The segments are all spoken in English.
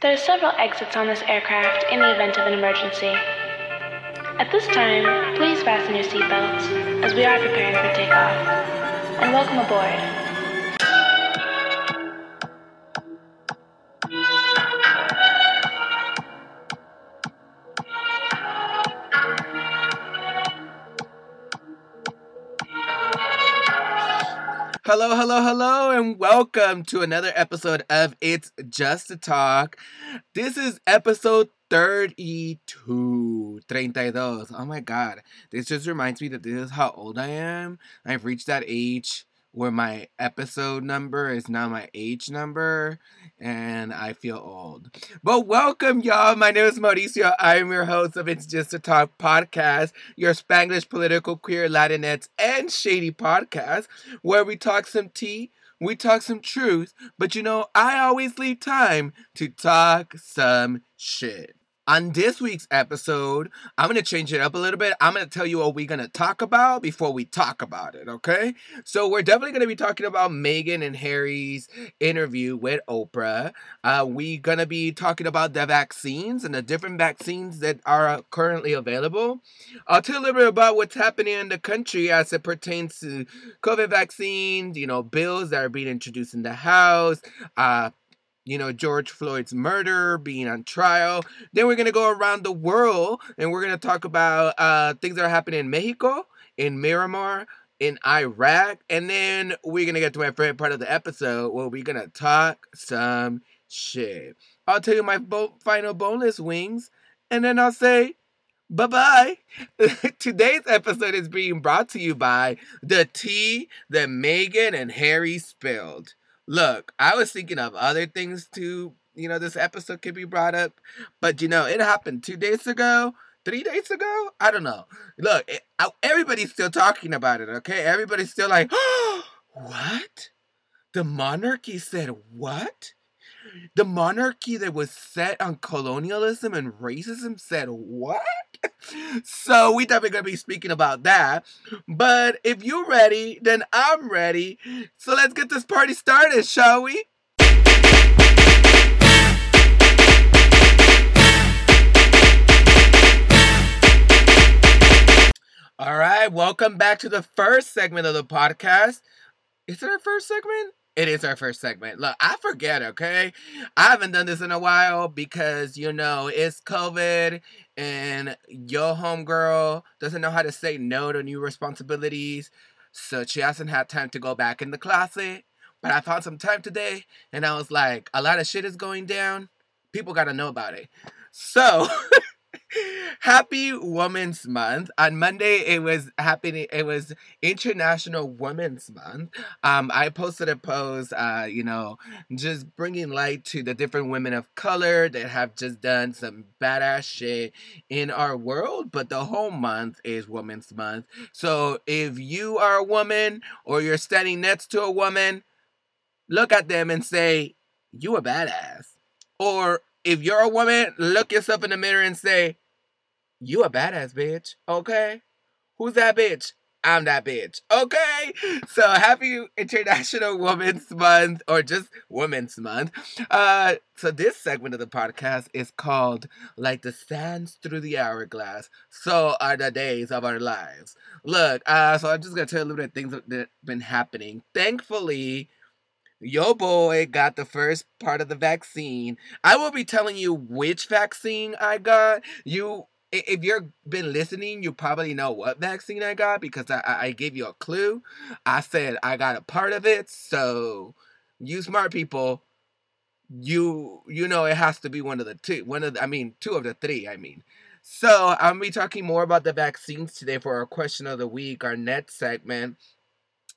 There are several exits on this aircraft in the event of an emergency. At this time, please fasten your seatbelts as we are preparing for takeoff. And welcome aboard. Hello, hello, hello, and welcome to another episode of It's Just a Talk. This is episode 32. 32. Oh my god. This just reminds me that this is how old I am. I've reached that age where my episode number is now my age number and I feel old. But welcome, y'all. My name is Mauricio. I'm your host of It's Just a Talk podcast, your Spanglish, political, queer, Latinx, and shady podcast, where we talk some tea, we talk some truth, but you know, I always leave time to talk some shit. On this week's episode, I'm to change it up a little bit. I'm to tell you what we're to talk about before we talk about it, okay? So, we're definitely to be talking about Meghan and Harry's interview with Oprah. Uh, we're to be talking about the vaccines and the different vaccines that are currently available. I'll tell you a little bit about what's happening in the country as it pertains to COVID vaccines, you know, bills that are being introduced in the House, uh, you know, George Floyd's murder, being on trial. Then we're going to go around the world and we're going to talk about uh, things that are happening in Mexico, in Myanmar, in Iraq. And then we're going to get to my favorite part of the episode where we're going to talk some shit. I'll tell you my bo- final bonus wings and then I'll say, Bye bye. Today's episode is being brought to you by the tea that Meghan and Harry spilled. Look, I was thinking of other things too. You know, this episode could be brought up, but you know, it happened two days ago, three days ago. I don't know. Look, it, I, everybody's still talking about it. Okay, everybody's still like, what? The monarchy said what? The monarchy that was set on colonialism and racism said what? So we definitely gonna be speaking about that. But if you're ready, then I'm ready. So let's get this party started, shall we? All right, welcome back to the first segment of the podcast. Is it our first segment? It is our first segment. Look, I forget, okay? I haven't done this in a while because, you know, it's COVID and your homegirl doesn't know how to say no to new responsibilities. So she hasn't had time to go back in the closet. But I found some time today and I was like, a lot of shit is going down. People got to know about it. So. Happy Women's Month. On Monday, it was happening. It was International Women's Month. Um, I posted a post, uh, you know, just bringing light to the different women of color that have just done some badass shit in our world. But the whole month is Women's Month. So if you are a woman or you're standing next to a woman, look at them and say, "You a badass," or if you're a woman, look yourself in the mirror and say, You a badass bitch, okay? Who's that bitch? I'm that bitch. Okay? So happy International Women's Month or just Women's Month. Uh so this segment of the podcast is called Like the Sands Through the Hourglass. So are the days of our lives. Look, uh so I'm just gonna tell you a little bit of things that have been happening. Thankfully, Yo boy got the first part of the vaccine. I will be telling you which vaccine I got. You if you've been listening, you probably know what vaccine I got because I, I gave you a clue. I said I got a part of it, so you smart people, you you know it has to be one of the two. One of the, I mean two of the three. I mean. So I'm be talking more about the vaccines today for our question of the week, our net segment.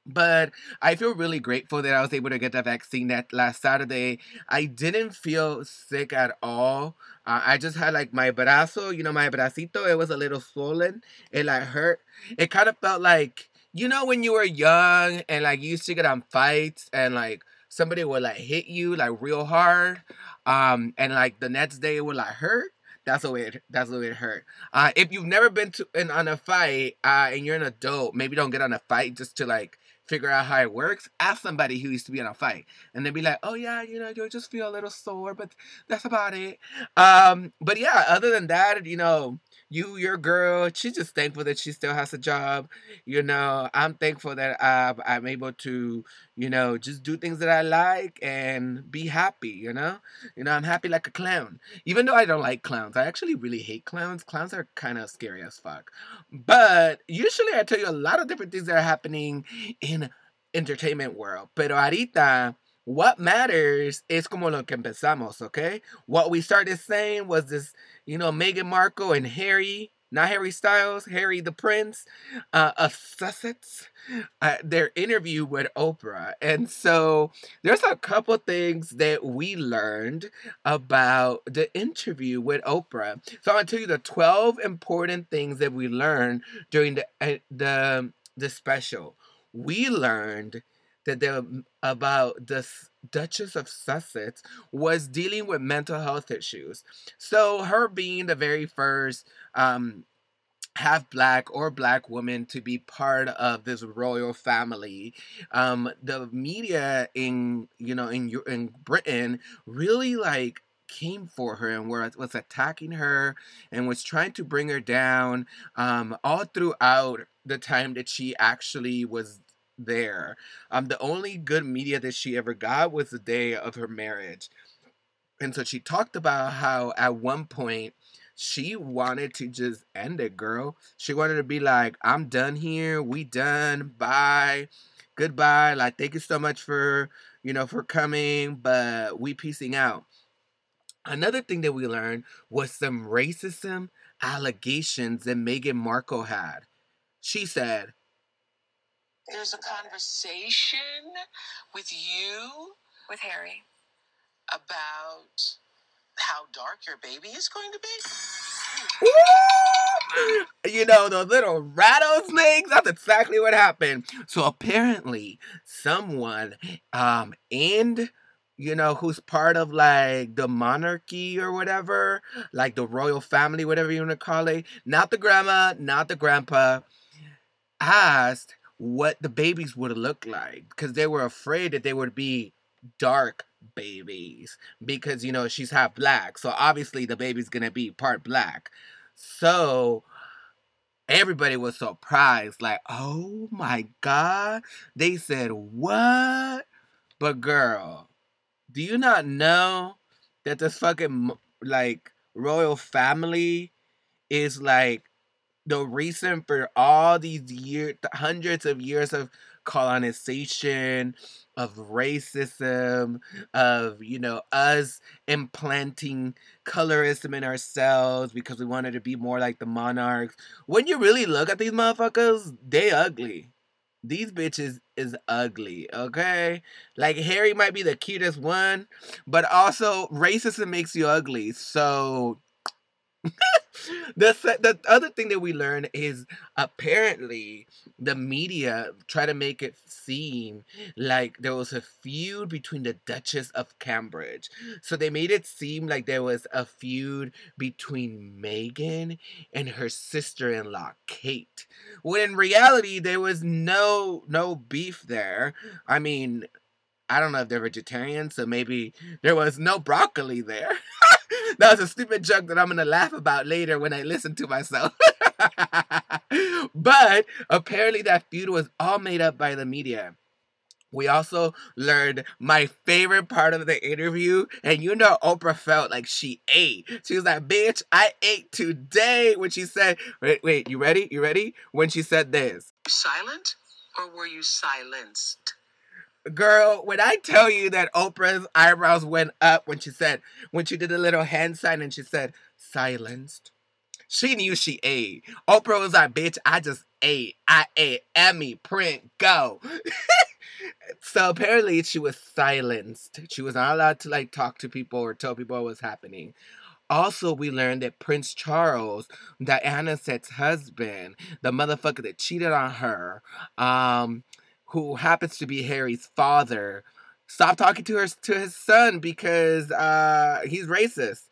But I feel really grateful that I was able to get that vaccine that last Saturday. I didn't feel sick at all. Uh, I just had like my brazo, you know, my bracito, it was a little swollen. It like hurt. It kind of felt like, you know, when you were young and like you used to get on fights and like somebody would like hit you like real hard. Um, and like the next day it would like hurt. That's the way it, that's the way it hurt. Uh, if you've never been to in on a fight uh, and you're an adult, maybe don't get on a fight just to like figure out how it works, ask somebody who used to be in a fight. And they'd be like, oh, yeah, you know, you just feel a little sore, but that's about it. Um, but yeah, other than that, you know, you, your girl, she's just thankful that she still has a job. You know, I'm thankful that I'm able to, you know, just do things that I like and be happy, you know? You know, I'm happy like a clown. Even though I don't like clowns, I actually really hate clowns. Clowns are kind of scary as fuck. But usually I tell you a lot of different things that are happening in entertainment world. Pero ahorita what matters is como lo que empezamos, okay? What we started saying was this, you know, Meghan Markle and Harry, not Harry Styles, Harry the Prince uh, of Sussex, uh, their interview with Oprah. And so there's a couple things that we learned about the interview with Oprah. So I'm to tell you the 12 important things that we learned during the, uh, the, the special. We learned that the about the Duchess of Sussex was dealing with mental health issues. So her being the very first um, half black or black woman to be part of this royal family um the media in you know in in britain really like came for her and was, was attacking her and was trying to bring her down um all throughout the time that she actually was there. Um, the only good media that she ever got was the day of her marriage. And so she talked about how at one point she wanted to just end it, girl. She wanted to be like, I'm done here. We done. Bye. Goodbye. Like, thank you so much for, you know, for coming, but we piecing out. Another thing that we learned was some racism allegations that Meghan Markle had. She said, there's a conversation with you, with Harry, about how dark your baby is going to be. you know, the little rattlesnakes, that's exactly what happened. So apparently, someone um and you know, who's part of like the monarchy or whatever, like the royal family, whatever you want to call it, not the grandma, not the grandpa, asked what the babies would look like because they were afraid that they would be dark babies because you know she's half black so obviously the baby's gonna be part black. So everybody was surprised like oh my god they said what? But girl do you not know that this fucking like royal family is like the reason for all these years, hundreds of years of colonization, of racism, of, you know, us implanting colorism in ourselves because we wanted to be more like the monarchs. When you really look at these motherfuckers, they ugly. These bitches is ugly, okay? Like Harry might be the cutest one, but also racism makes you ugly. So the the other thing that we learn is apparently the media try to make it seem like there was a feud between the Duchess of Cambridge. So they made it seem like there was a feud between Meghan and her sister-in-law Kate. When in reality there was no no beef there. I mean, I don't know if they're vegetarian, so maybe there was no broccoli there. that was a stupid joke that I'm gonna laugh about later when I listen to myself. but apparently, that feud was all made up by the media. We also learned my favorite part of the interview, and you know Oprah felt like she ate. She was like, "Bitch, I ate today." When she said, "Wait, wait, you ready? You ready?" When she said this, silent or were you silenced? Girl, when I tell you that Oprah's eyebrows went up when she said, when she did a little hand sign and she said, silenced, she knew she ate. Oprah was like, bitch, I just ate. I ate. Emmy, print, go. so apparently she was silenced. She was not allowed to like talk to people or tell people what was happening. Also, we learned that Prince Charles, Diana Sett's husband, the motherfucker that cheated on her, um, who happens to be Harry's father, stop talking to her to his son because uh, he's racist.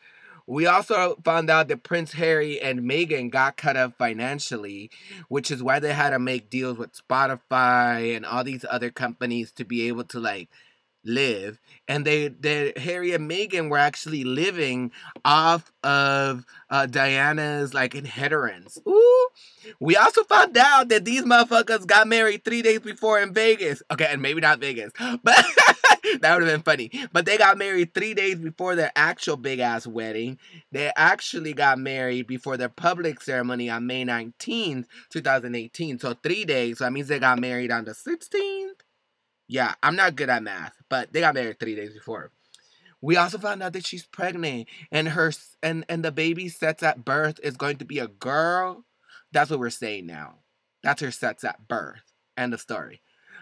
We also found out that Prince Harry and Meghan got cut up financially, which is why they had to make deals with Spotify and all these other companies to be able to like live and they they harry and meghan were actually living off of uh diana's like inheritance. Ooh. we also found out that these motherfuckers got married three days before in vegas. Okay and maybe not vegas but that would have been funny. But they got married three days before their actual big ass wedding. They actually got married before their public ceremony on may 19th 2018 so three days so that means they got married on the 16th yeah, I'm not good at math, but they got married three days before. We also found out that she's pregnant, and her and and the baby sets at birth is going to be a girl. That's what we're saying now. That's her sets at birth. End of story.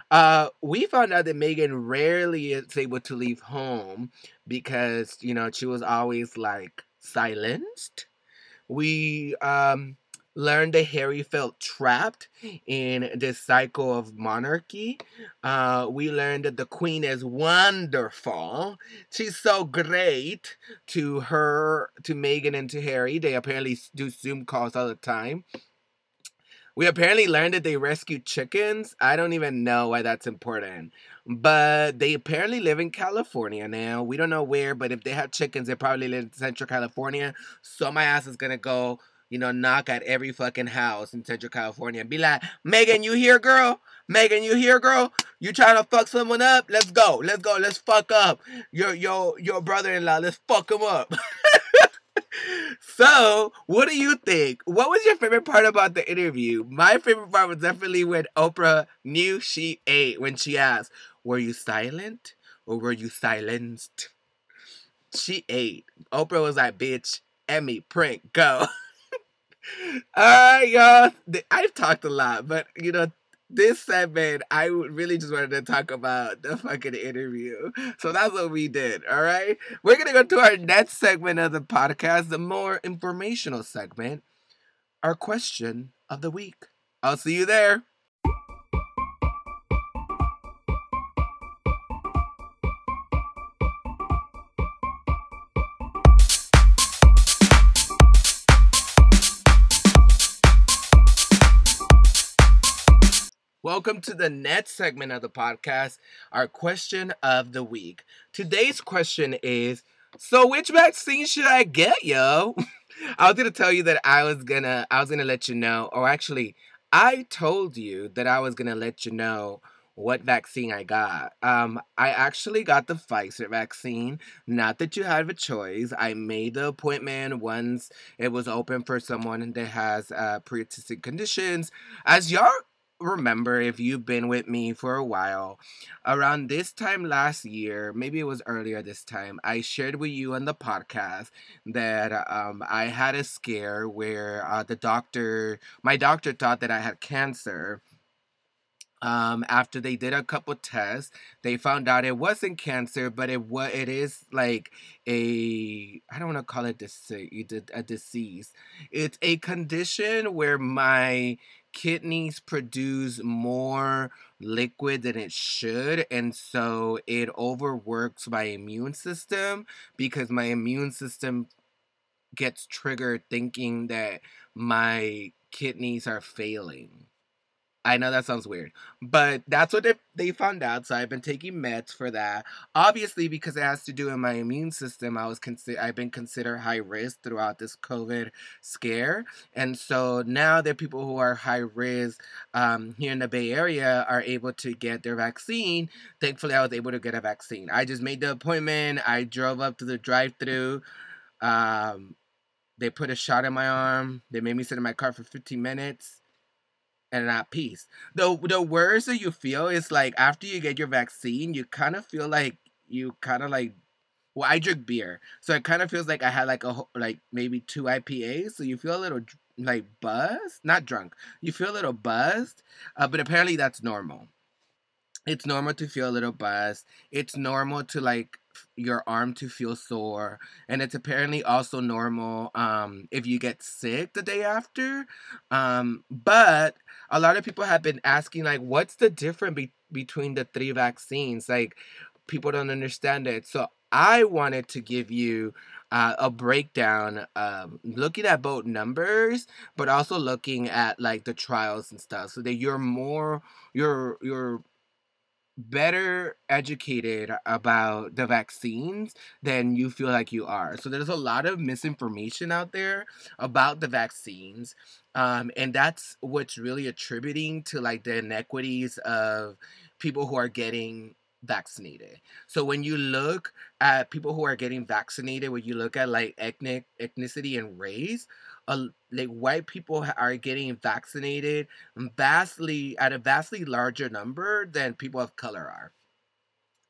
Uh, we found out that Meghan rarely is able to leave home because you know she was always like silenced. We um learned that Harry felt trapped in this cycle of monarchy. Uh, we learned that the Queen is wonderful. She's so great to her, to Meghan, and to Harry. They apparently do Zoom calls all the time. We apparently learned that they rescued chickens. I don't even know why that's important. But they apparently live in California now. We don't know where, but if they have chickens, they probably live in Central California. So my ass is gonna go you know, knock at every fucking house in Central California and be like, Meghan, you here, girl? Meghan, you here, girl? You trying to fuck someone up? Let's go. Let's go. Let's fuck up your your your brother-in-law. Let's fuck him up. so, what do you think? What was your favorite part about the interview? My favorite part was definitely when Oprah knew she ate when she asked, "Were you silent or were you silenced?" She ate. Oprah was like, "Bitch, Emmy, prank, go." All right, y'all. I've talked a lot, but you know, this segment, I really just wanted to talk about the fucking interview. So that's what we did. All right. We're going to go to our next segment of the podcast, the more informational segment, our question of the week. I'll see you there. Welcome to the next segment of the podcast, our question of the week. Today's question is So which vaccine should I get, yo? I was gonna tell you that I was gonna I was gonna let you know, or actually, I told you that I was gonna let you know what vaccine I got. Um, I actually got the Pfizer vaccine. Not that you have a choice. I made the appointment once it was open for someone that has uh, pre-existing conditions. As y'all remember if you've been with me for a while, around this time last year, maybe it was earlier this time, I shared with you on the podcast that um, I had a scare where uh, the doctor, my doctor thought that I had cancer. Um, after they did a couple tests, they found out it wasn't cancer, but it what it is like a I don't want to call it a disease. It's a condition where my kidneys produce more liquid than it should and so it overworks my immune system because my immune system gets triggered thinking that my kidneys are failing I know that sounds weird, but that's what they, they found out. So I've been taking meds for that. Obviously, because it has to do with my immune system, I was consider I've been considered high risk throughout this COVID scare, and so now that people who are high risk um, here in the Bay Area are able to get their vaccine. Thankfully, I was able to get a vaccine. I just made the appointment. I drove up to the drive-through. Um, they put a shot in my arm. They made me sit in my car for 15 minutes and at peace. The the worst that you feel is like after you get your vaccine, you kind of feel like you kind of like well, I drink beer, so it kind of feels like I had like a like maybe two IPAs, so you feel a little like buzzed, not drunk. You feel a little buzzed, uh, but apparently that's normal. It's normal to feel a little buzzed. It's normal to like your arm to feel sore and it's apparently also normal um, if you get sick the day after um, but a lot of people have been asking like what's the difference be- between the three vaccines? Like people don't understand it. So i wanted to give you uh, a breakdown, um, looking at both numbers, but also looking at like the trials and stuff, so that you're more you're you're better educated about the vaccines than you feel like you are. So there's a lot of misinformation out there about the vaccines. Um, and that's what's really attributing to like the inequities of people who are getting vaccinated. So when you look at people who are getting vaccinated, when you look at like ethnic ethnicity and race, like white people are getting vaccinated vastly at a vastly larger number than people of color are.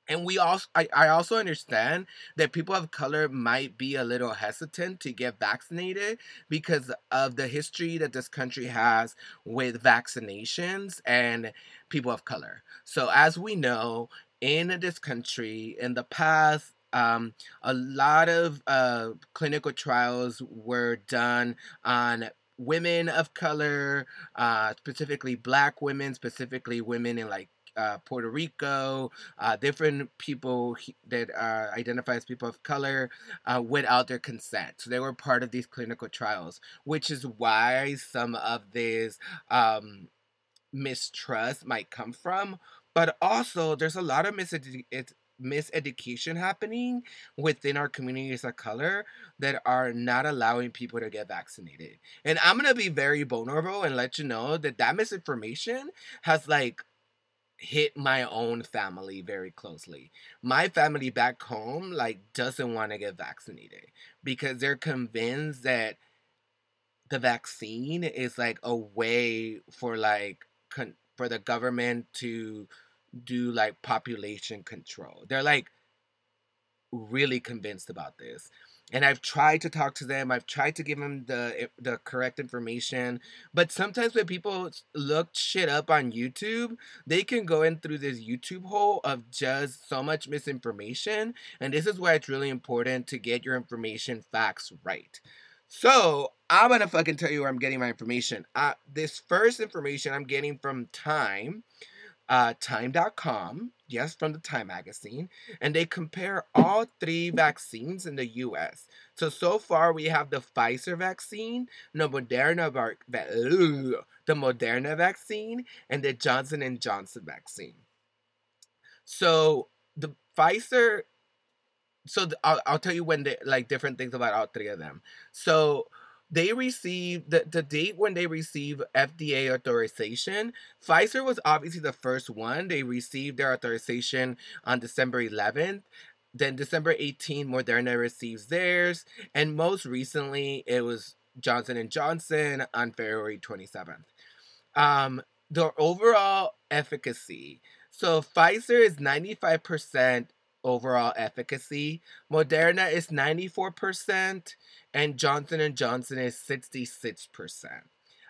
And we also, I, I also understand that people of color might be a little hesitant to get vaccinated because of the history that this country has with vaccinations and people of color. So, as we know, in this country, in the past, um, a lot of uh, clinical trials were done on women of color, uh, specifically black women, specifically women in like uh, Puerto Rico, uh, different people that uh, identify as people of color uh, without their consent. So they were part of these clinical trials, which is why some of this um, mistrust might come from. But also, there's a lot of miseducation miseducation happening within our communities of color that are not allowing people to get vaccinated. And I'm going to be very vulnerable and let you know that that misinformation has like hit my own family very closely. My family back home like doesn't want to get vaccinated because they're convinced that the vaccine is like a way for like con- for the government to do like population control. They're like really convinced about this. And I've tried to talk to them. I've tried to give them the the correct information. But sometimes when people look shit up on YouTube, they can go in through this YouTube hole of just so much misinformation. And this is why it's really important to get your information facts right. So I'm gonna fucking tell you where I'm getting my information. Uh, this first information I'm getting from Time uh, Time.com, yes, from the Time magazine, and they compare all three vaccines in the U.S. So so far we have the Pfizer vaccine, the Moderna the Moderna vaccine, and the Johnson and Johnson vaccine. So the Pfizer. So the, I'll, I'll tell you when they like different things about all three of them. So they received the, the date when they received FDA authorization. Pfizer was obviously the first one. They received their authorization on December 11th. Then December 18, Moderna receives theirs, and most recently it was Johnson and Johnson on February 27th. Um, the overall efficacy. So Pfizer is 95% overall efficacy. Moderna is 94% and Johnson Johnson is 66%.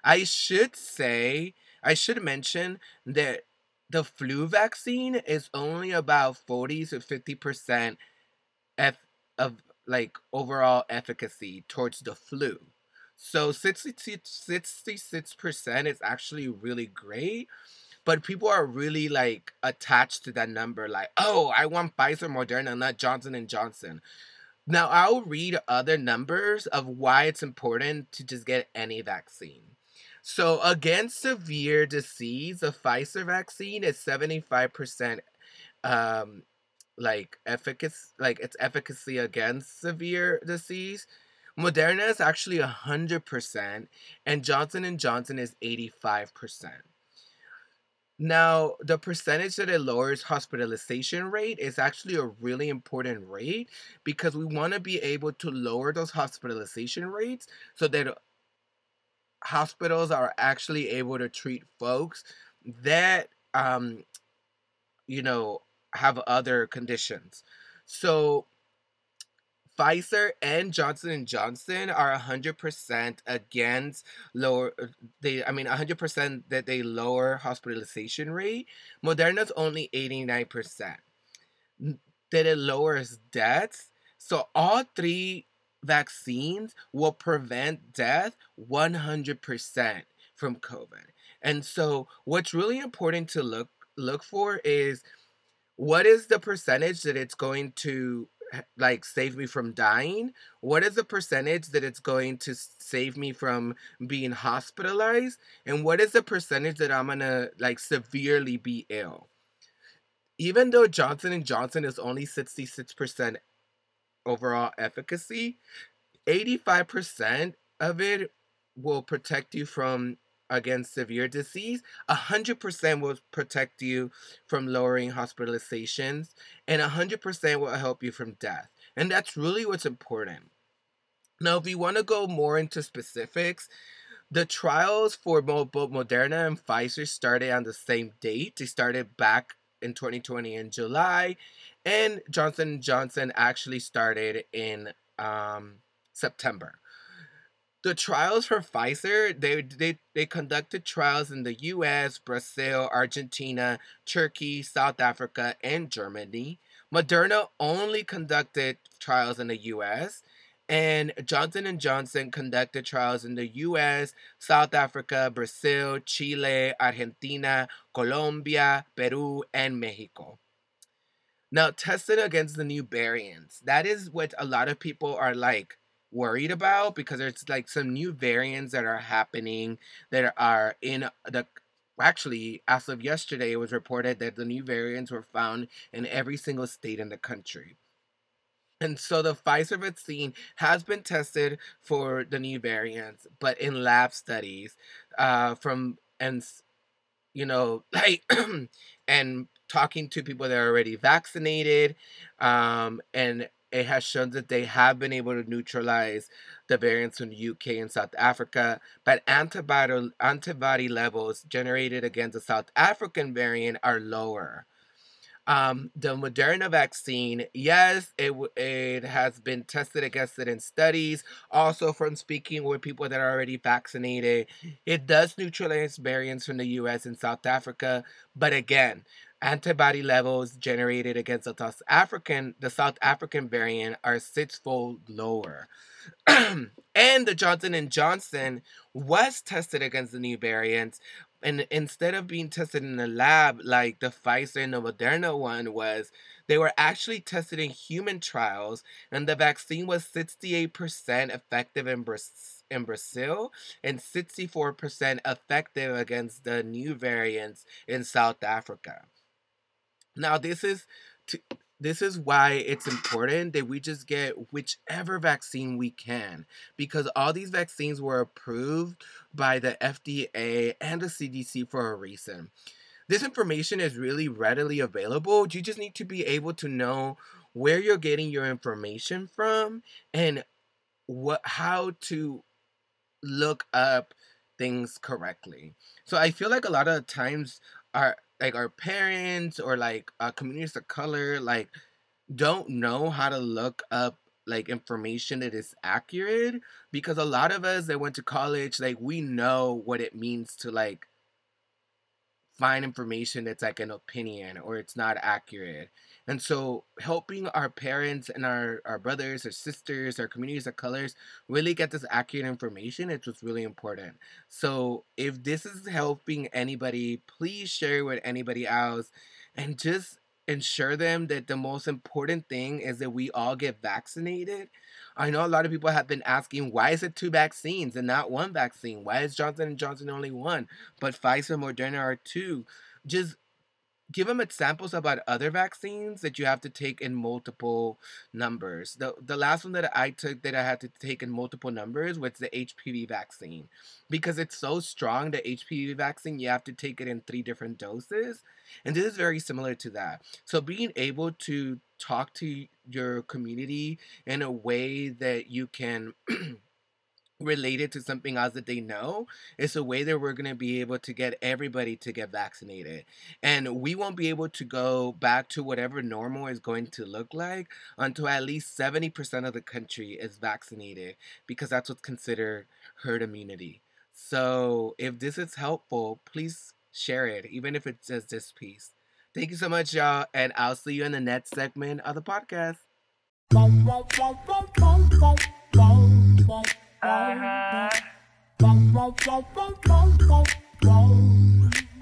I should say, I should mention that the flu vaccine is only about 40 to 50% F of like overall efficacy towards the flu. So 66% is actually really great but people are really like attached to that number like oh i want pfizer moderna not johnson and johnson. Now i'll read other numbers of why it's important to just get any vaccine. So against severe disease the pfizer vaccine is 75% um like efficacy like its efficacy against severe disease. Moderna is actually 100% and johnson and johnson is 85% now, the percentage that it lowers hospitalization rate is actually a really important rate because we want to be able to lower those hospitalization rates so that hospitals are actually able to treat folks that um you know have other conditions. So Pfizer and Johnson and Johnson are 100% against lower they I mean 100% that they lower hospitalization rate. Moderna's only 89%. That it lowers deaths. So all three vaccines will prevent death 100% from COVID. And so what's really important to look look for is what is the percentage that it's going to like save me from dying? What is the percentage that it's going to save me from being hospitalized? And what is the percentage that I'm to like severely be ill? Even though Johnson and Johnson is only 66% overall efficacy, 85% of it will protect you from against severe disease, 100% will protect you from lowering hospitalizations, and 100% will help you from death. And that's really what's important. Now, if you want to go more into specifics, the trials for both Moderna and Pfizer started on the same date. They started back in 2020 in July, and Johnson Johnson actually started in um, September the trials for Pfizer, they, they, they conducted trials in the US, Brazil, Argentina, Turkey, South Africa, and Germany. Moderna only conducted trials in the US, and Johnson & Johnson conducted trials in the US, South Africa, Brazil, Chile, Argentina, Colombia, Peru, and Mexico. Now, tested against the new variants. That is what a lot of people are like worried about because there's like some new variants that are happening that are in the actually as of yesterday it was reported that the new variants were found in every single state in the country. And so the Pfizer vaccine has been tested for the new variants, but in lab studies, uh, from and you know like and talking to people that are already vaccinated, um, and it has shown that they have been able to neutralize the variants in the UK and South Africa, but antibody antibody levels generated against the South African variant are lower. Um, the Moderna vaccine, yes, it it has been tested against it in studies. Also, from speaking with people that are already vaccinated, it does neutralize variants from the U.S. and South Africa. But again, antibody levels generated against the South African the South African variant are sixfold lower. and the Johnson and Johnson was tested against the new variants, and instead of being tested in the lab like the Pfizer and the Moderna one was, they were actually tested in human trials, and the vaccine was 68% effective in Brazil in Brazil and 64% effective against the new variants in South Africa. Now this is to, this is why it's important that we just get whichever vaccine we can because all these vaccines were approved by the FDA and the CDC for a reason. This information is really readily available. You just need to be able to know where you're getting your information from and what how to look up things correctly. So I feel like a lot of times our like our parents or like uh, communities of color like don't know how to look up like information that is accurate because a lot of us that went to college like we know what it means to like find information that's like an opinion or it's not accurate and so helping our parents and our, our brothers or sisters our communities of colors really get this accurate information, it's just really important. So if this is helping anybody, please share with anybody else and just ensure them that the most important thing is that we all get vaccinated. I know a lot of people have been asking why is it two vaccines and not one vaccine? Why is Johnson and Johnson only one, but Pfizer and Moderna are two? Just give them examples about other vaccines that you have to take in multiple numbers. The the last one that I took that I had to take in multiple numbers was the HPV vaccine. Because it's so strong, the HPV vaccine, you have to take it in three different doses. And this is very similar to that. So being able to talk to your community in a way that you can related to something else that they know it's a way that we're going to be able to get everybody to get vaccinated. And we won't be able to go back to whatever normal is going to look like until at least 70% of the country is vaccinated because that's what's considered herd immunity. So if this is helpful please share it even if it's just this piece. Thank you so much y'all and i'll see you in the next segment of the podcast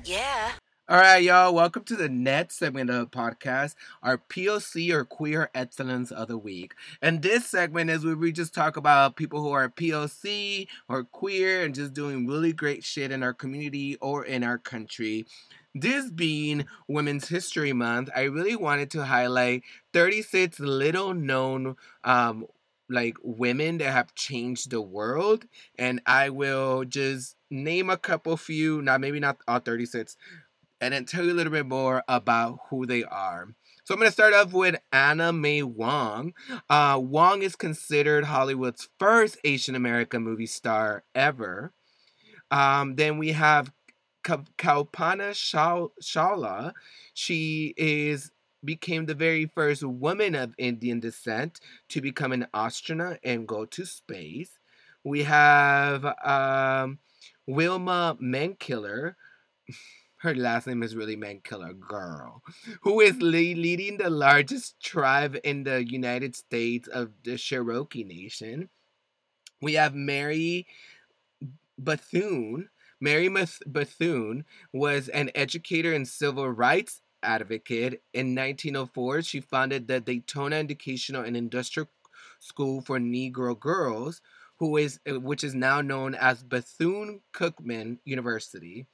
Yeah. All right, y'all. Welcome to the next segment of the podcast, our POC or Queer Excellence of the Week. And this segment is where we just talk about people who are POC or queer and just doing really great shit in our community or in our country. This being Women's History Month, I really wanted to highlight 36 little known um, like women that have changed the world and i will just name a couple few not maybe not all 36 and then tell you a little bit more about who they are. So I'm going to start off with Anna May Wong. Uh, Wong is considered Hollywood's first Asian American movie star ever. Um, then we have Kalpana Chawla. She is became the very first woman of Indian descent to become an astronaut and go to space. We have um, Wilma Mankiller her last name is really Mankiller Girl, who is leading the largest tribe in the United States of the Cherokee Nation. We have Mary Bethune. Mary Bethune was an educator and civil rights advocate. In 1904, she founded the Daytona Educational and Industrial School for Negro Girls, who is which is now known as Bethune Cookman University.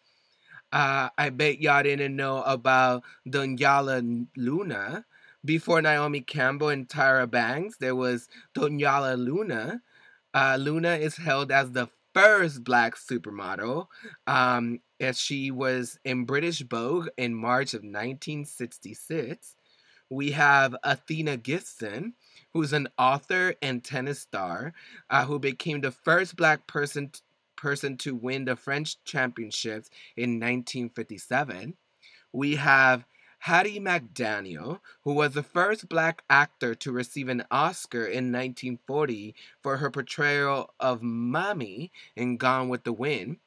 Uh, I bet y'all didn't know about Donyale Luna. Before Naomi Campbell and Tyra Banks, there was Donyale Luna. Uh, Luna is held as the first black supermodel, um, as she was in British Vogue in March of 1966. We have Althea Gibson, who's an author and tennis star, uh, who became the first black person t- person to win the French championships in 1957. We have Hattie McDaniel, who was the first black actor to receive an Oscar in 1940 for her portrayal of Mammy in Gone with the Wind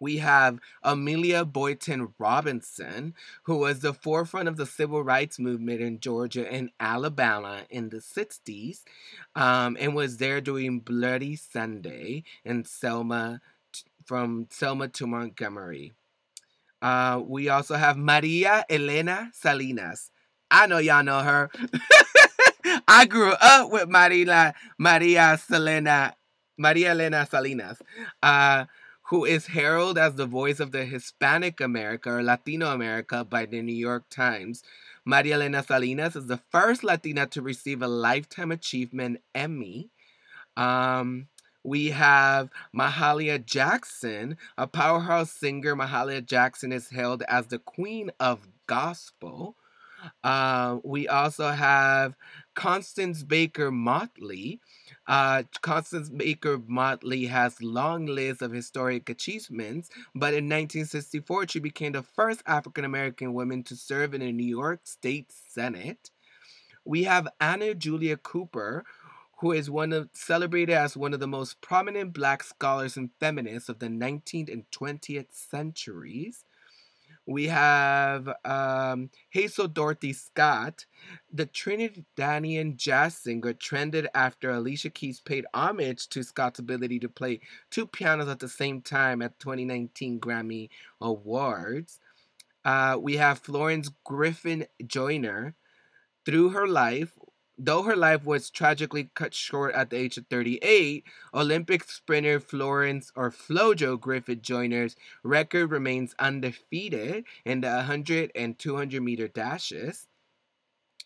we have Amelia Boynton Robinson, who was the forefront of the civil rights movement in Georgia and Alabama in the 60s, um, and was there doing Bloody Sunday in Selma, from Selma to Montgomery. Uh, we also have Maria Elena Salinas. I know y'all know her. I grew up with Maria Maria Selena Maria Elena Salinas. Uh, who is heralded as the voice of the Hispanic America or Latino America by the New York Times. Maria Elena Salinas is the first Latina to receive a Lifetime Achievement Emmy. Um, we have Mahalia Jackson, a powerhouse singer. Mahalia Jackson is hailed as the queen of gospel. Uh, we also have Constance Baker Motley, uh, Constance Baker Motley has long list of historic achievements, but in 1964 she became the first African American woman to serve in the New York State Senate. We have Anna Julia Cooper, who is one of celebrated as one of the most prominent black scholars and feminists of the 19th and 20th centuries. We have um, Hazel Dorothy Scott, the Trinidadian jazz singer, trended after Alicia Keys paid homage to Scott's ability to play two pianos at the same time at 2019 Grammy Awards. Uh, we have Florence Griffith Joyner. Through her life, Though her life was tragically cut short at the age of 38, Olympic sprinter Florence or Flojo Griffith Joyner's record remains undefeated in the 100 and 200 meter dashes.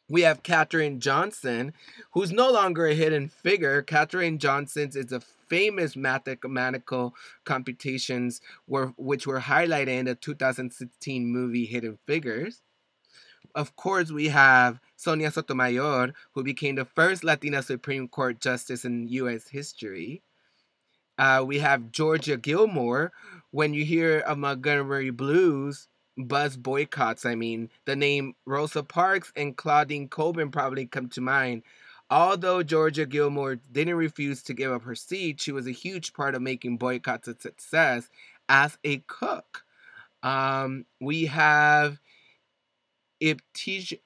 We have Katherine Johnson, who's no longer a hidden figure. Katherine Johnson's is a famous mathematical computations were, which were highlighted in the 2016 movie Hidden Figures of course, we have Sonia Sotomayor, who became the first Latina Supreme Court justice in U.S. history. Uh, we have Georgia Gilmore. When you hear of Montgomery Blues, bus boycotts, I mean, the name Rosa Parks and Claudine Colburn probably come to mind. Although Georgia Gilmore didn't refuse to give up her seat, she was a huge part of making boycotts a success as a cook. Um, we have Ibtij,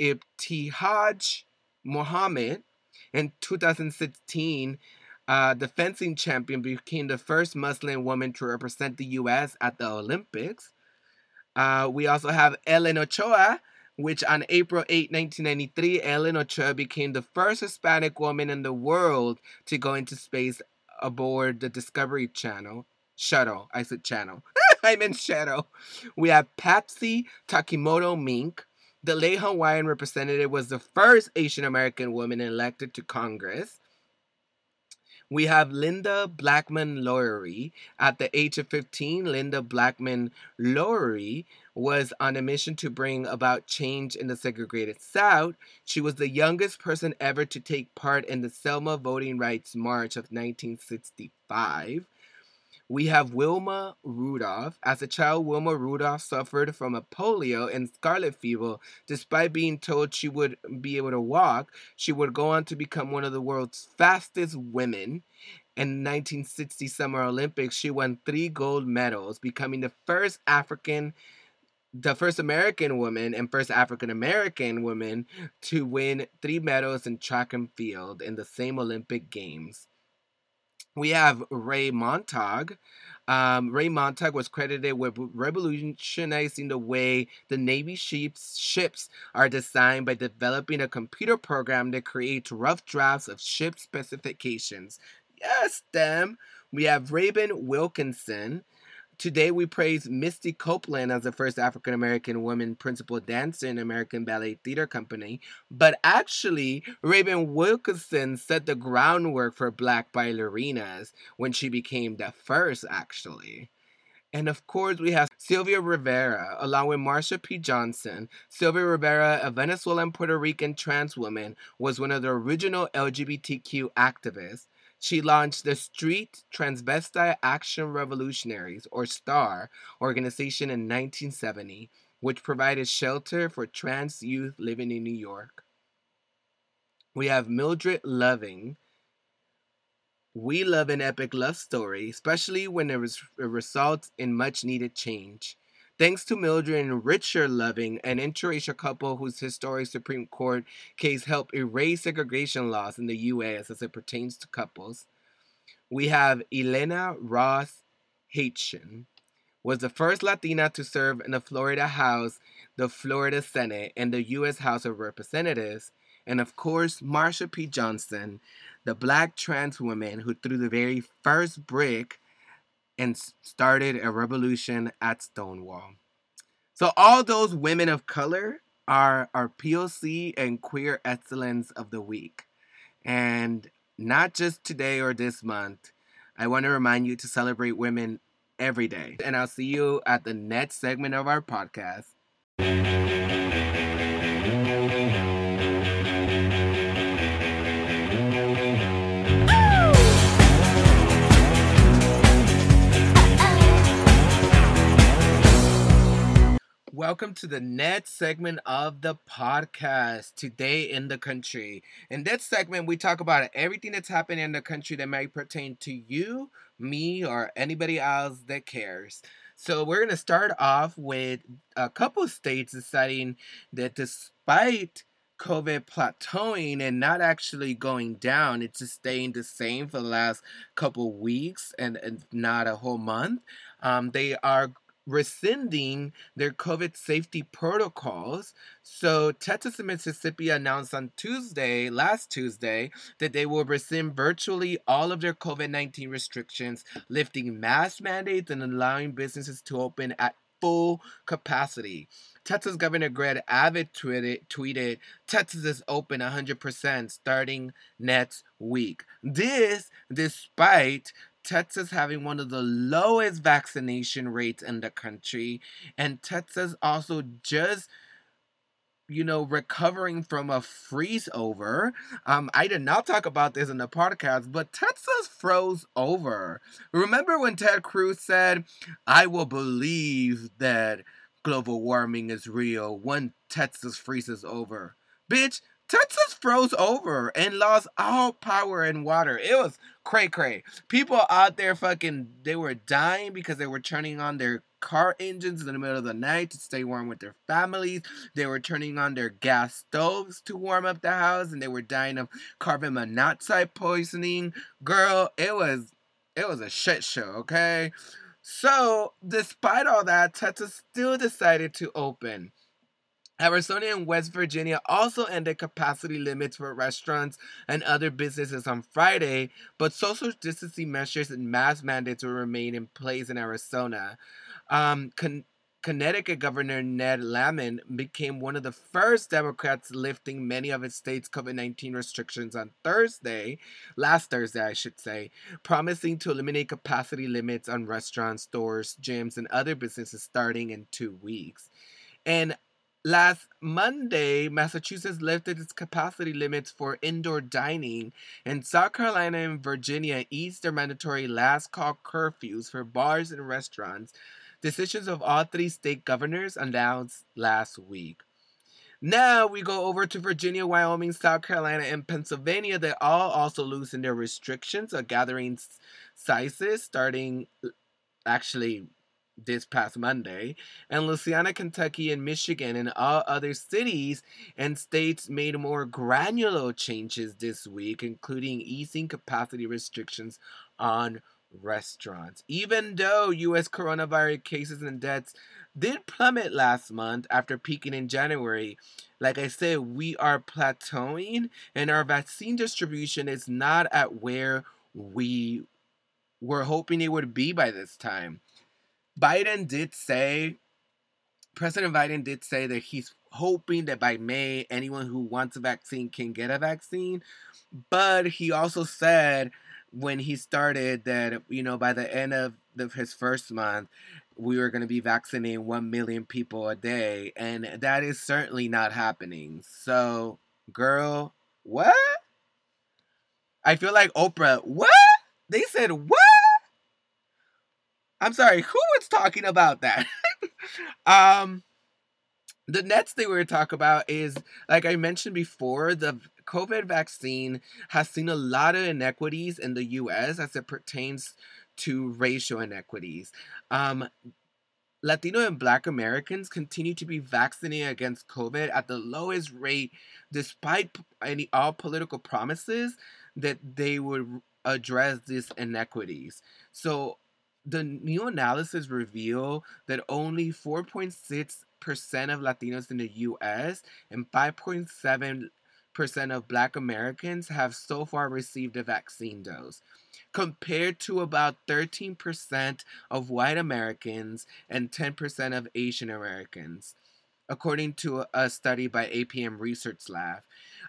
Ibtihaj Muhammad in 2016 uh, the fencing champion, became the first Muslim woman to represent the U.S. at the Olympics. Uh, we also have Ellen Ochoa, which on April 8, 1993, Ellen Ochoa became the first Hispanic woman in the world to go into space aboard the Discovery Channel. Shuttle. I said channel. I meant shadow. We have Patsy Takemoto Mink. The late Hawaiian representative was the first Asian American woman elected to Congress. We have Lynda Blackmon Lowery. At the age of 15, Lynda Blackmon Lowery was on a mission to bring about change in the segregated South. She was the youngest person ever to take part in the Selma Voting Rights March of 1965. We have Wilma Rudolph. As a child, Wilma Rudolph suffered from a polio and scarlet fever. Despite being told she would be able to walk, she would go on to become one of the world's fastest women. In 1960 Summer Olympics, she won three gold medals, becoming the first African the first American woman and first African American woman to win three medals in track and field in the same Olympic Games. We have Raye Montague. Um, Raye Montague was credited with revolutionizing the way the Navy ships, ships are designed by developing a computer program that creates rough drafts of ship specifications. Yes, them. We have Raven Wilkinson. Today we praise Misty Copeland as the first African American woman principal dancer in American Ballet Theater Company, but actually Raven Wilkinson set the groundwork for black ballerinas when she became the first actually. And of course, we have Sylvia Rivera, along with Marsha P. Johnson. Sylvia Rivera, a Venezuelan Puerto Rican trans woman, was one of the original LGBTQ activists. She launched the Street Transvestite Action Revolutionaries, or STAR, organization in 1970, which provided shelter for trans youth living in New York. We have Mildred Loving. We love an epic love story, especially when it, res- it results in much needed change. Thanks to Mildred and Richard Loving, an interracial couple whose historic Supreme Court case helped erase segregation laws in the U.S. as it pertains to couples. We have Elena Ross Haitian, was the first Latina to serve in the Florida House, the Florida Senate, and the U.S. House of Representatives. And of course, Marsha P. Johnson, the black trans woman who threw the very first brick and started a revolution at Stonewall. So all those women of color are our POC and queer excellence of the week. And not just today or this month. I want to remind you to celebrate women every day. And I'll see you at the next segment of our podcast. Welcome to the next segment of the podcast, Today in the Country. In this segment, we talk about everything that's happening in the country that may pertain to you, me, or anybody else that cares. So, we're going to start off with a couple states deciding that despite COVID plateauing and not actually going down, it's just staying the same for the last couple weeks and, and not a whole month. Um, they are rescinding their COVID safety protocols. So, Texas and Mississippi announced on Tuesday, last Tuesday, that they will rescind virtually all of their COVID 19 restrictions, lifting mask mandates and allowing businesses to open at full capacity. Texas Governor Greg Abbott tweeted, tweeted Texas is open 100% starting next week. This despite Texas having one of the lowest vaccination rates in the country, and Texas also just you know, recovering from a freeze over. Um, I did not talk about this in the podcast, but Texas froze over. Remember when Ted Cruz said, I will believe that global warming is real when Texas freezes over? Bitch, Texas froze over and lost all power and water. It was cray cray. People out there fucking they were dying because they were turning on their car engines in the middle of the night to stay warm with their families. They were turning on their gas stoves to warm up the house, and they were dying of carbon monoxide poisoning. Girl, it was it was a shit show, okay? So, despite all that, Texas still decided to open. Arizona and West Virginia also ended capacity limits for restaurants and other businesses on Friday, but social distancing measures and mask mandates will remain in place in Arizona. Um, Con- Connecticut Governor Ned Lamont became one of the first Democrats lifting many of its state's COVID 19 restrictions on Thursday, last Thursday, I should say, promising to eliminate capacity limits on restaurants, stores, gyms, and other businesses starting in two weeks. And Last Monday, Massachusetts lifted its capacity limits for indoor dining, and South Carolina and Virginia eased their mandatory last call curfews for bars and restaurants. Decisions of all three state governors announced last week. Now we go over to Virginia, Wyoming, South Carolina, and Pennsylvania. They all also loosened their restrictions of gathering sizes starting actually this past Monday, and Louisiana, Kentucky, and Michigan, and all other cities and states made more granular changes this week, including easing capacity restrictions on restaurants. Even though U.S. coronavirus cases and deaths did plummet last month after peaking in January, like I said, we are plateauing, and our vaccine distribution is not at where we were hoping it would be by this time. Biden did say, President Biden did say that he's hoping that by May, anyone who wants a vaccine can get a vaccine. But he also said when he started that, you know, by the end of the, his first month, we were going to be vaccinating 1 million people a day. And that is certainly not happening. So, girl, what? I feel like Oprah, what? They said, what? I'm sorry, who was talking about that? um, the next thing we're going to talk about is, like I mentioned before, the COVID vaccine has seen a lot of inequities in the U.S. as it pertains to racial inequities. Um, Latino and Black Americans continue to be vaccinated against COVID at the lowest rate, despite any all political promises that they would address these inequities. So the new analysis reveal that only 4.6% of Latinos in the US and 5.7% of Black Americans have so far received a vaccine dose, compared to about 13% of white Americans and 10% of Asian Americans, according to a study by APM Research Lab.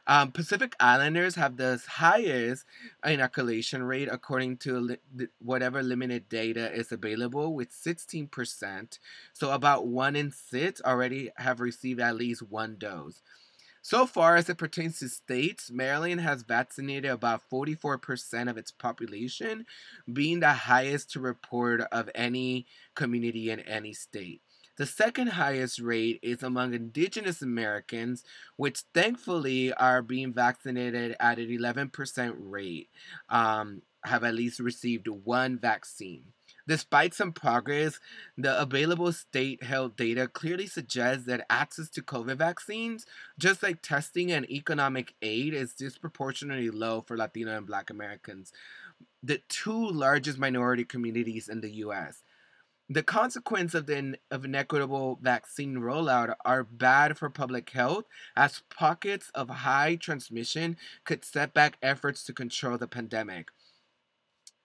Um, Pacific Islanders have the highest inoculation rate according to li- whatever limited data is available, with 16%. So about one in six already have received at least one dose. So far, as it pertains to states, Maryland has vaccinated about 44% of its population, being the highest to report of any community in any state. The second highest rate is among indigenous Americans, which thankfully are being vaccinated at an 11% rate, um, have at least received one vaccine. Despite some progress, the available state health data clearly suggests that access to COVID vaccines, just like testing and economic aid, is disproportionately low for Latino and Black Americans, the two largest minority communities in the US. The consequence of the of inequitable vaccine rollout are bad for public health, as pockets of high transmission could set back efforts to control the pandemic.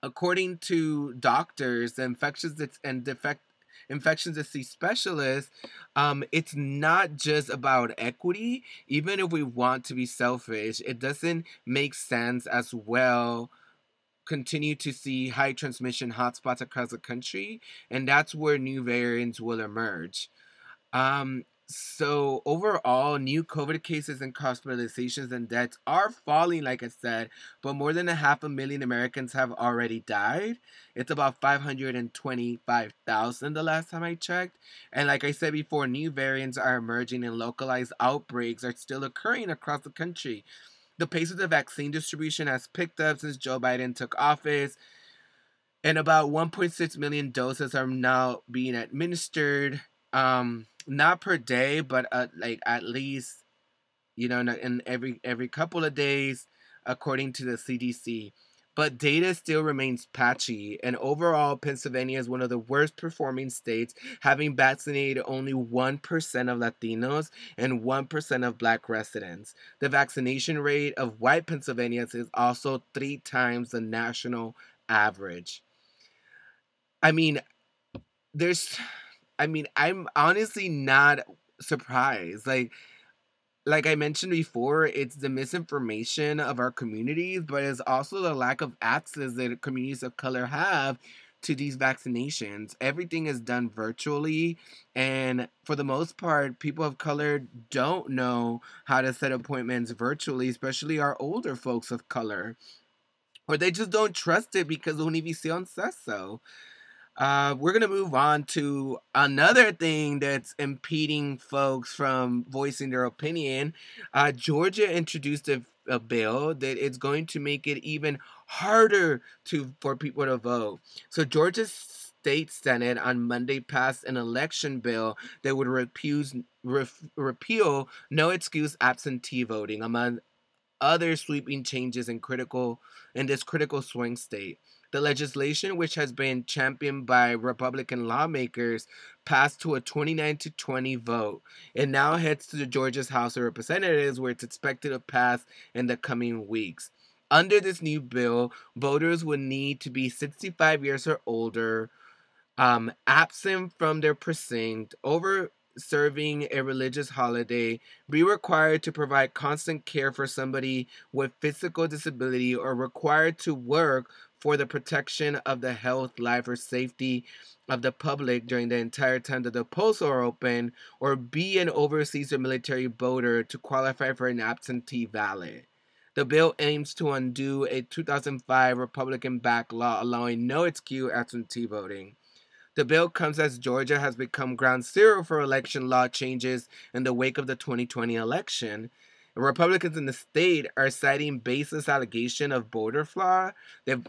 According to doctors, the infectious and defect infectious disease specialists, um, it's not just about equity. Even if we want to be selfish, it doesn't make sense as well continue to see high transmission hotspots across the country, and that's where new variants will emerge. Um, so overall, new COVID cases and hospitalizations and deaths are falling, like I said, but more than a half a million Americans have already died. It's about 525,000 the last time I checked. And like I said before, new variants are emerging and localized outbreaks are still occurring across the country. The pace of the vaccine distribution has picked up since Joe Biden took office. and about 1.6 million doses are now being administered um not per day but uh, like at least you know in every every couple of days according to the CDC but data still remains patchy and overall Pennsylvania is one of the worst performing states having vaccinated only 1% of Latinos and 1% of black residents the vaccination rate of white Pennsylvanians is also 3 times the national average I mean, there's, I mean, I'm honestly not surprised. Like, like I mentioned before, it's the misinformation of our communities, but it's also the lack of access that communities of color have to these vaccinations. Everything is done virtually, and for the most part, people of color don't know how to set appointments virtually, especially our older folks of color. Or they just don't trust it because Univision says so. Uh, we're going to move on to another thing that's impeding folks from voicing their opinion. Uh, Georgia introduced a, a bill that it's going to make it even harder to for people to vote. So Georgia's state senate on Monday passed an election bill that would ref, repeal no excuse absentee voting among other sweeping changes in critical in this critical swing state. The legislation, which has been championed by Republican lawmakers, passed to a 29 to 20 vote. It now heads to the Georgia's House of Representatives, where it's expected to pass in the coming weeks. Under this new bill, voters would need to be 65 years or older, um, absent from their precinct, over serving a religious holiday, be required to provide constant care for somebody with physical disability, or required to work for the protection of the health, life, or safety of the public during the entire time that the polls are open, or be an overseas or military voter to qualify for an absentee ballot. The bill aims to undo a 2005 Republican backed law allowing no excuse absentee voting. The bill comes as Georgia has become ground zero for election law changes in the wake of the 2020 election, Republicans in the state are citing baseless allegation of voter fraud.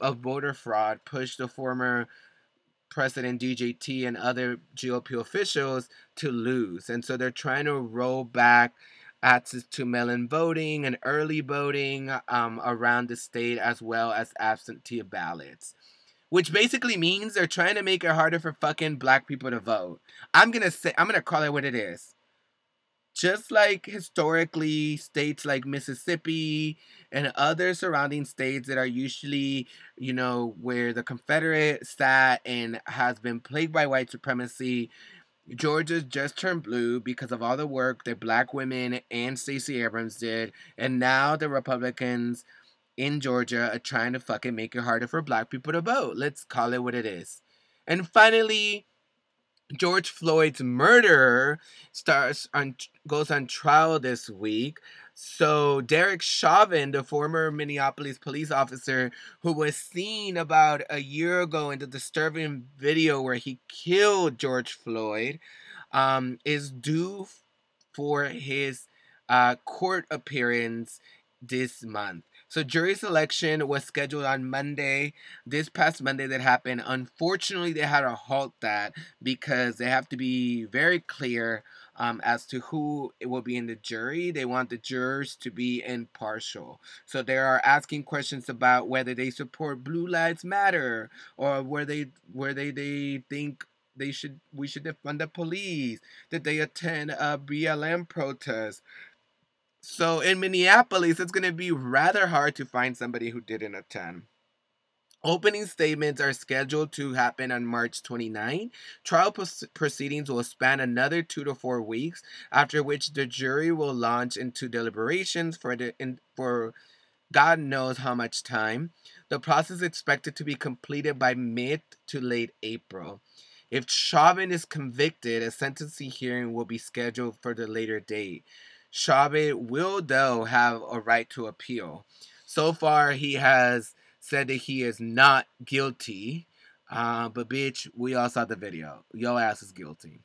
Of voter fraud, pushed the former President DJT and other GOP officials to lose, and so they're trying to roll back access to mail-in voting and early voting um, around the state, as well as absentee ballots. Which basically means they're trying to make it harder for fucking black people to vote. I'm gonna say, I'm gonna call it what it is just like historically states like Mississippi and other surrounding states that are usually, you know, where the Confederate sat and has been plagued by white supremacy. Georgia's just turned blue because of all the work that black women and Stacey Abrams did. And now the Republicans in Georgia are trying to fucking make it harder for black people to vote. Let's call it what it is. And finally, George Floyd's murderer starts on goes on trial this week. So Derek Chauvin, the former Minneapolis police officer who was seen about a year ago in the disturbing video where he killed George Floyd, um, is due for his uh, court appearance this month. So jury selection was scheduled on Monday, this past Monday that happened. Unfortunately, they had to halt that because they have to be very clear um, as to who will be in the jury. They want the jurors to be impartial. So they are asking questions about whether they support Blue Lives Matter or where they where they, they think they should we should defund the police. Did they attend a BLM protest? So in Minneapolis, it's going to be rather hard to find somebody who didn't attend. Opening statements are scheduled to happen on March 29. Trial proceedings will span another two to four weeks, after which the jury will launch into deliberations for the in, for God knows how much time. The process is expected to be completed by mid to late April. If Chauvin is convicted, a sentencing hearing will be scheduled for the later date. Chauvin will, though, have a right to appeal. So far, he has said that he is not guilty. Uh, but, bitch, we all saw the video. Your ass is guilty.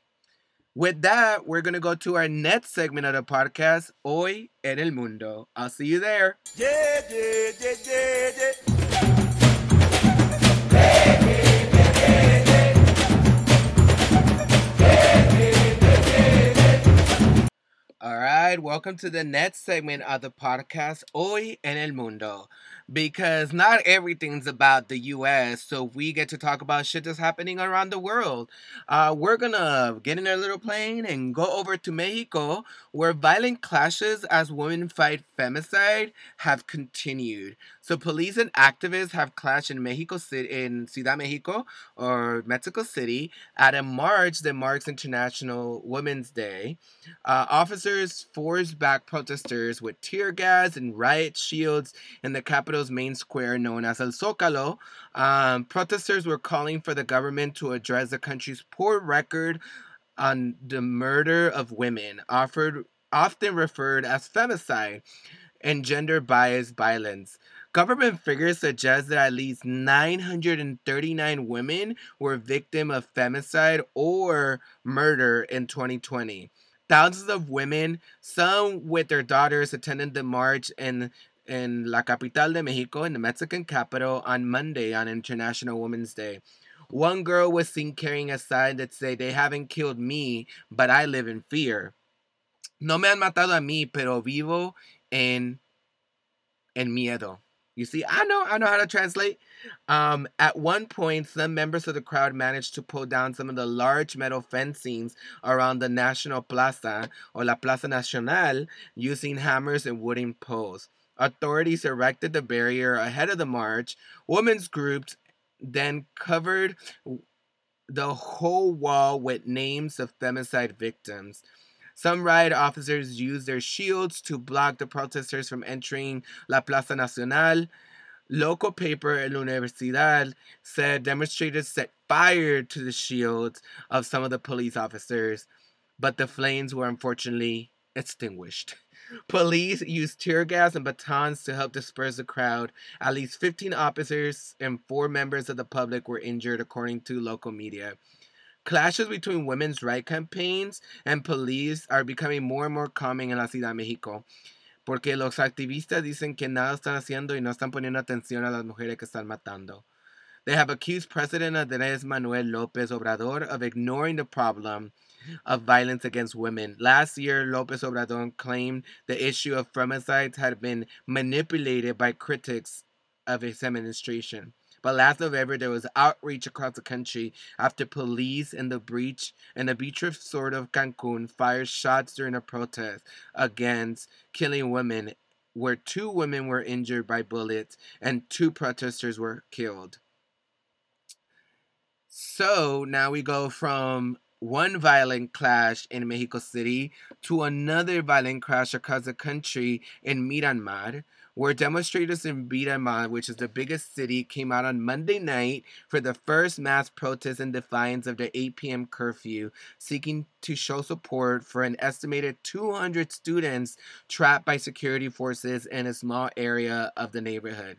With that, we're going to go to our next segment of the podcast, Hoy en el Mundo. I'll see you there. Yeah, yeah, yeah. All right, welcome to the next segment of the podcast Hoy en el Mundo. Because not everything's about the US, so we get to talk about shit that's happening around the world. Uh, we're gonna get in our little plane and go over to Mexico, where violent clashes as women fight femicide have continued. So police and activists have clashed in Mexico City, in Ciudad Mexico or Mexico City, at a march that marks International Women's Day. Uh, officers forced back protesters with tear gas and riot shields in the capital's main square known as El Zócalo. Um, protesters were calling for the government to address the country's poor record on the murder of women, offered often referred as femicide and gender biased violence. Government figures suggest that at least 939 women were victim of femicide or murder in 2020. Thousands of women, some with their daughters, attended the march in in La Capital de Mexico, in the Mexican capital, on Monday on International Women's Day. One girl was seen carrying a sign that said, They haven't killed me, but I live in fear. No me han matado a mí, pero vivo en, en miedo. You see, I know, I know how to translate. Um, at one point, some members of the crowd managed to pull down some of the large metal fencings around the National Plaza or La Plaza Nacional using hammers and wooden poles. Authorities erected the barrier ahead of the march. Women's groups then covered the whole wall with names of femicide victims. Some riot officers used their shields to block the protesters from entering La Plaza Nacional. Local paper El Universidad said demonstrators set fire to the shields of some of the police officers, but the flames were unfortunately extinguished. Police used tear gas and batons to help disperse the crowd. At least 15 officers and four members of the public were injured, according to local media. Clashes between women's rights campaigns and police are becoming more and more common in la Ciudad de México. Porque los activistas dicen que nada están haciendo y no están poniendo atención a las mujeres que están matando. They have accused President Andrés Manuel López Obrador of ignoring the problem of violence against women. Last year, López Obrador claimed the issue of femicides had been manipulated by critics of his administration. But last November, there was outreach across the country after police in the breach in the beach resort of Cancun fired shots during a protest against killing women, where two women were injured by bullets and two protesters were killed. So now we go from one violent clash in Mexico City to another violent crash across the country in Myanmar, where demonstrators in Myanmar, which is the biggest city, came out on Monday night for the first mass protest in defiance of the 8 p.m. curfew, seeking to show support for an estimated 200 students trapped by security forces in a small area of the neighborhood.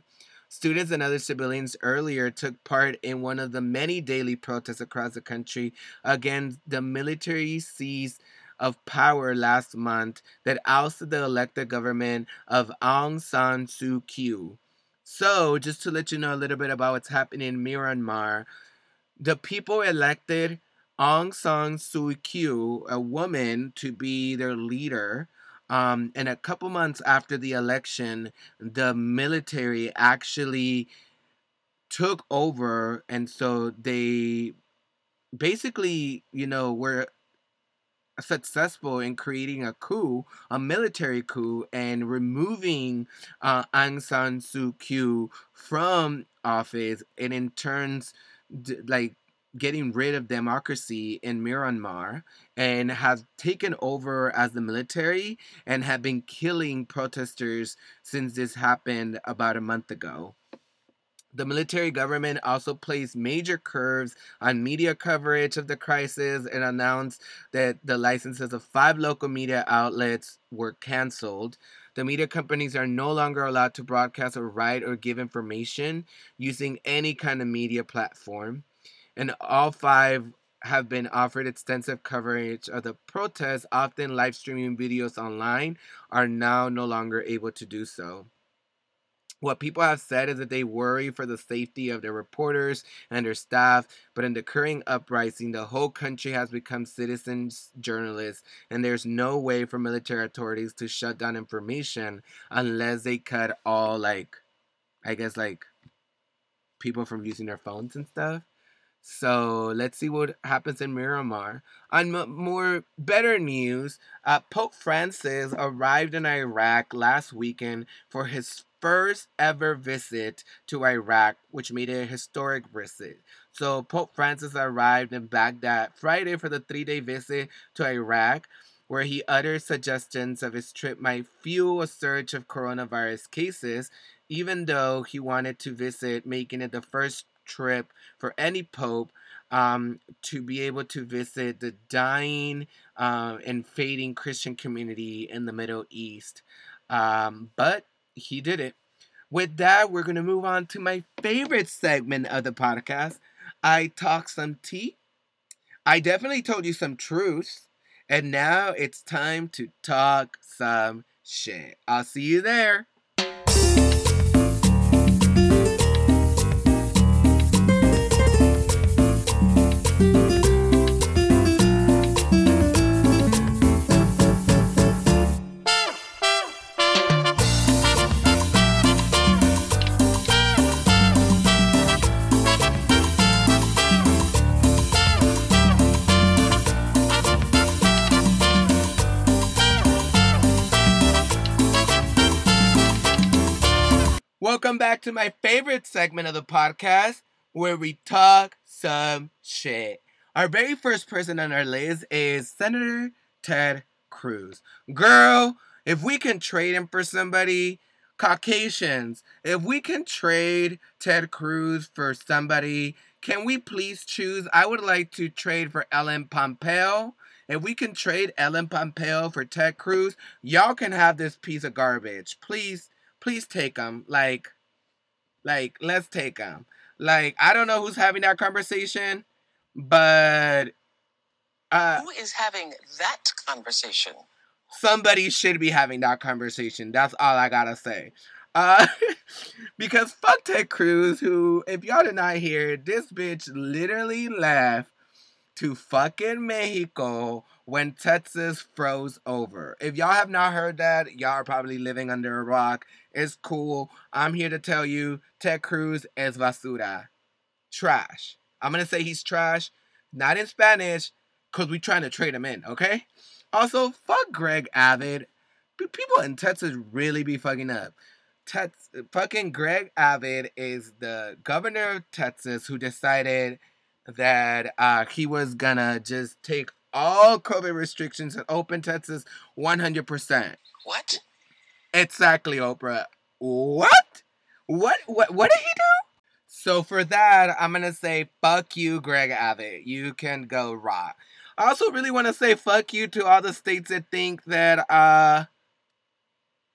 Students and other civilians earlier took part in one of the many daily protests across the country against the military seize of power last month that ousted the elected government of Aung San Suu Kyi. So, just to let you know a little bit about what's happening in Myanmar, the people elected Aung San Suu Kyi, a woman, to be their leader. Um, and a couple months after the election, the military actually took over, and so they basically, you know, were successful in creating a coup, a military coup, and removing uh, Aung San Suu Kyi from office, and in turns, like getting rid of democracy in Myanmar and has taken over as the military and have been killing protesters since this happened about a month ago. The military government also placed major curves on media coverage of the crisis and announced that the licenses of five local media outlets were canceled. The media companies are no longer allowed to broadcast or write or give information using any kind of media platform and all five have been offered extensive coverage of the protests, often live streaming videos online, are now no longer able to do so. What people have said is that they worry for the safety of their reporters and their staff, but in the current uprising, the whole country has become citizens journalists, and there's no way for military authorities to shut down information unless they cut all, like, I guess, like, people from using their phones and stuff. So let's see what happens in Miramar. On m- more better news, uh, Pope Francis arrived in Iraq last weekend for his first ever visit to Iraq, which made it a historic visit. So Pope Francis arrived in Baghdad Friday for the three-day visit to Iraq, where he uttered suggestions of his trip might fuel a surge of coronavirus cases, even though he wanted to visit, making it the first trip for any pope um, to be able to visit the dying uh, and fading Christian community in the Middle East. Um, but he did it. With that, we're going to move on to my favorite segment of the podcast. I talk some tea. I definitely told you some truths. And now it's time to talk some shit. I'll see you there. Welcome back to my favorite segment of the podcast where we talk some shit. Our very first person on our list is Senator Ted Cruz. Girl, if we can trade him for somebody, Caucasians, if we can trade Ted Cruz for somebody, can we please choose? I would like to trade for Ellen Pompeo. If we can trade Ellen Pompeo for Ted Cruz, y'all can have this piece of garbage. Please please take them. Like, like let's take them. Like, I don't know who's having that conversation, but uh, Who is having that conversation? somebody should be having that conversation. That's all I gotta say. Uh, because fuck Ted Cruz, who, if y'all did not hear, this bitch literally left to fucking Mexico when Texas froze over. If y'all have not heard that, y'all are probably living under a rock. It's cool. I'm here to tell you Ted Cruz es basura. Trash. I'm gonna say he's trash, not in Spanish, because we're trying to trade him in, okay? Also, fuck Greg Abbott. P- People in Texas really be fucking up. Tex- fucking Greg Abbott is the governor of Texas who decided that uh, he was gonna just take all COVID restrictions and open Texas 100%. What? Exactly, Oprah. What? What? What? What did he do? So for that, I'm gonna say fuck you, Greg Abbott. You can go raw. I also really want to say fuck you to all the states that think that uh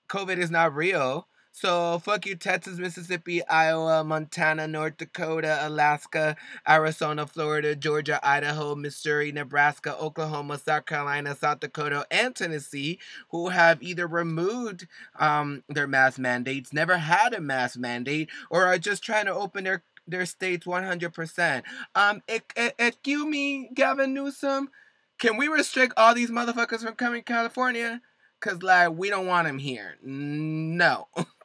COVID is not real. So fuck you, Texas, Mississippi, Iowa, Montana, North Dakota, Alaska, Arizona, Florida, Georgia, Idaho, Missouri, Nebraska, Oklahoma, South Carolina, South Dakota, and Tennessee, who have either removed um, their mask mandates, never had a mask mandate, or are just trying to open their their states 100%. Um, excuse me, Gavin Newsom, can we restrict all these motherfuckers from coming to California? Cause like we don't want them here. No.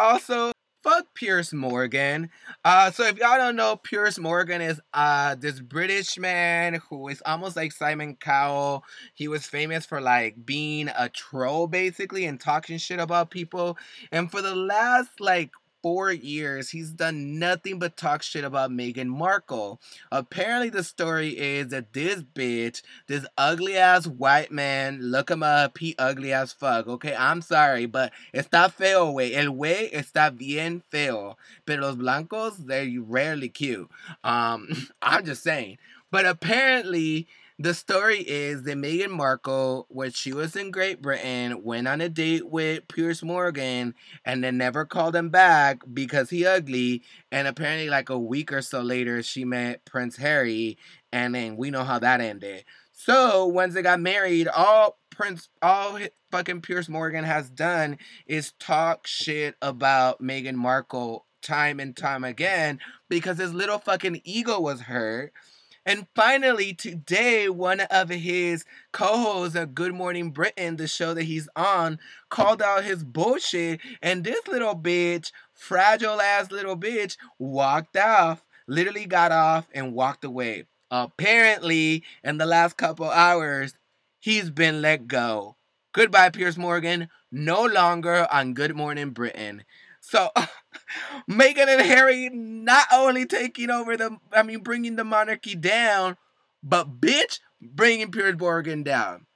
also, fuck Piers Morgan. Uh, so if y'all don't know, Piers Morgan is uh this British man who is almost like Simon Cowell. He was famous for like being a troll basically and talking shit about people. And for the last like four years, he's done nothing but talk shit about Meghan Markle. Apparently, the story is that this bitch, this ugly ass white man, look him up, he ugly as fuck. Okay, I'm sorry, but está feo, güey. El güey está bien feo. Pero los blancos, they're rarely cute. Um, I'm just saying. But apparently, the story is that Meghan Markle, when she was in Great Britain, went on a date with Piers Morgan and then never called him back because he ugly. And apparently, like a week or so later, she met Prince Harry, and then we know how that ended. So once they got married, all Prince, all fucking Piers Morgan has done is talk shit about Meghan Markle time and time again because his little fucking ego was hurt. And finally, today, one of his co hosts of Good Morning Britain, the show that he's on, called out his bullshit. And this little bitch, fragile ass little bitch, walked off, literally got off and walked away. Apparently, in the last couple hours, he's been let go. Goodbye, Piers Morgan. No longer on Good Morning Britain. So, Meghan and Harry not only taking over the, I mean, bringing the monarchy down, but bitch, bringing Piers Morgan down.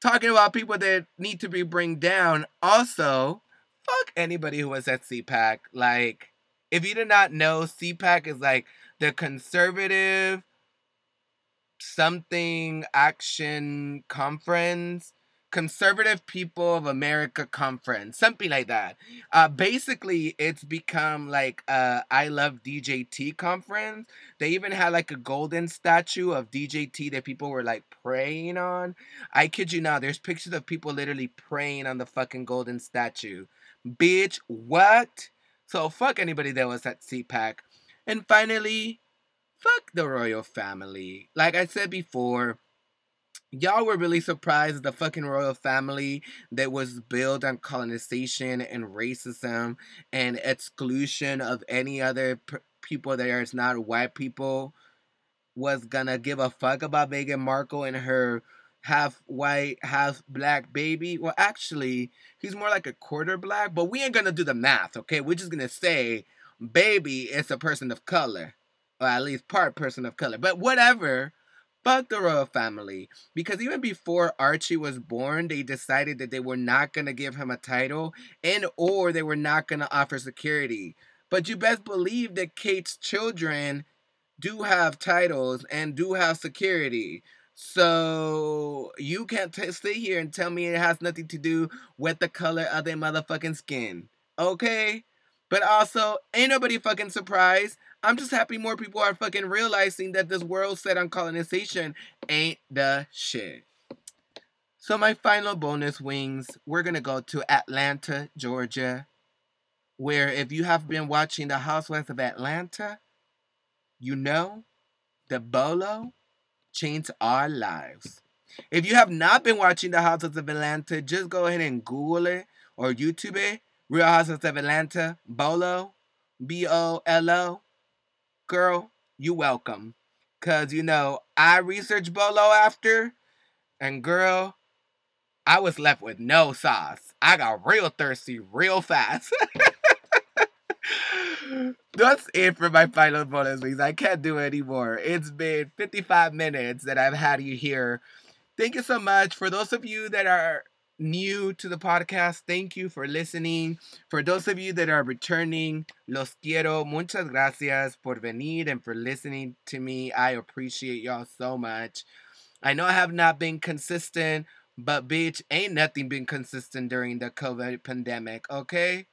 Talking about people that need to be bring down. Also, fuck anybody who was at CPAC. Like, if you did not know, CPAC is like the conservative something action conference conservative people of america conference something like that. Uh basically it's become like uh i love djt conference. They even had like a golden statue of djt that people were like praying on. I kid you not there's pictures of people literally praying on the fucking golden statue. Bitch what? So fuck anybody that was at cpac and finally fuck the royal family. Like I said before, y'all were really surprised the fucking royal family that was built on colonization and racism and exclusion of any other p- people is not white people was gonna give a fuck about Meghan Markle and her half white, half black baby. Well, actually, he's more like a quarter black, but we ain't gonna do the math, okay? We're just gonna say baby is a person of color or at least part person of color. But whatever. Fuck the royal family. Because even before Archie was born, they decided that they were not gonna give him a title and or they were not gonna offer security. But you best believe that Kate's children do have titles and do have security. So you can't t- sit here and tell me it has nothing to do with the color of their motherfucking skin. Okay? But also, ain't nobody fucking surprised I'm just happy more people are fucking realizing that this world set on colonization ain't the shit. So my final bonus wings, we're gonna go to Atlanta, Georgia, where if you have been watching the Housewives of Atlanta, you know that Bolo changed our lives. If you have not been watching the Housewives of Atlanta, just go ahead and Google it or YouTube it. Real Housewives of Atlanta, Bolo, B O L O girl, you welcome. Cause you know, I researched Bolo after, and girl, I was left with no sauce. I got real thirsty real fast. That's it for my final bonus weeks. I can't do it anymore. It's been 55 minutes that I've had you here. Thank you so much. For those of you that are new to the podcast, thank you for listening. For those of you that are returning, los quiero. Muchas gracias por venir and for listening to me. I appreciate y'all so much. I know I have not been consistent, but bitch, ain't nothing been consistent during the COVID pandemic, okay?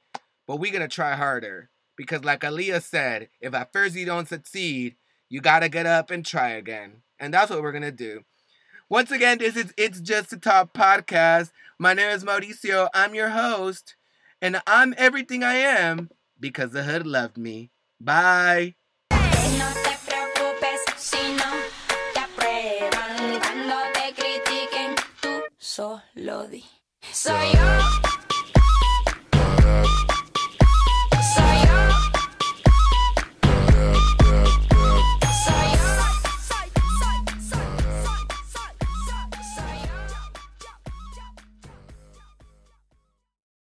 But we gonna try harder. Because like Aaliyah said, if at first you don't succeed, you gotta get up and try again. And that's what we're gonna do. Once again, this is It's Just a Talk podcast. My name is Mauricio. I'm your host. And I'm everything I am because the hood loved me. Bye. Soy yo.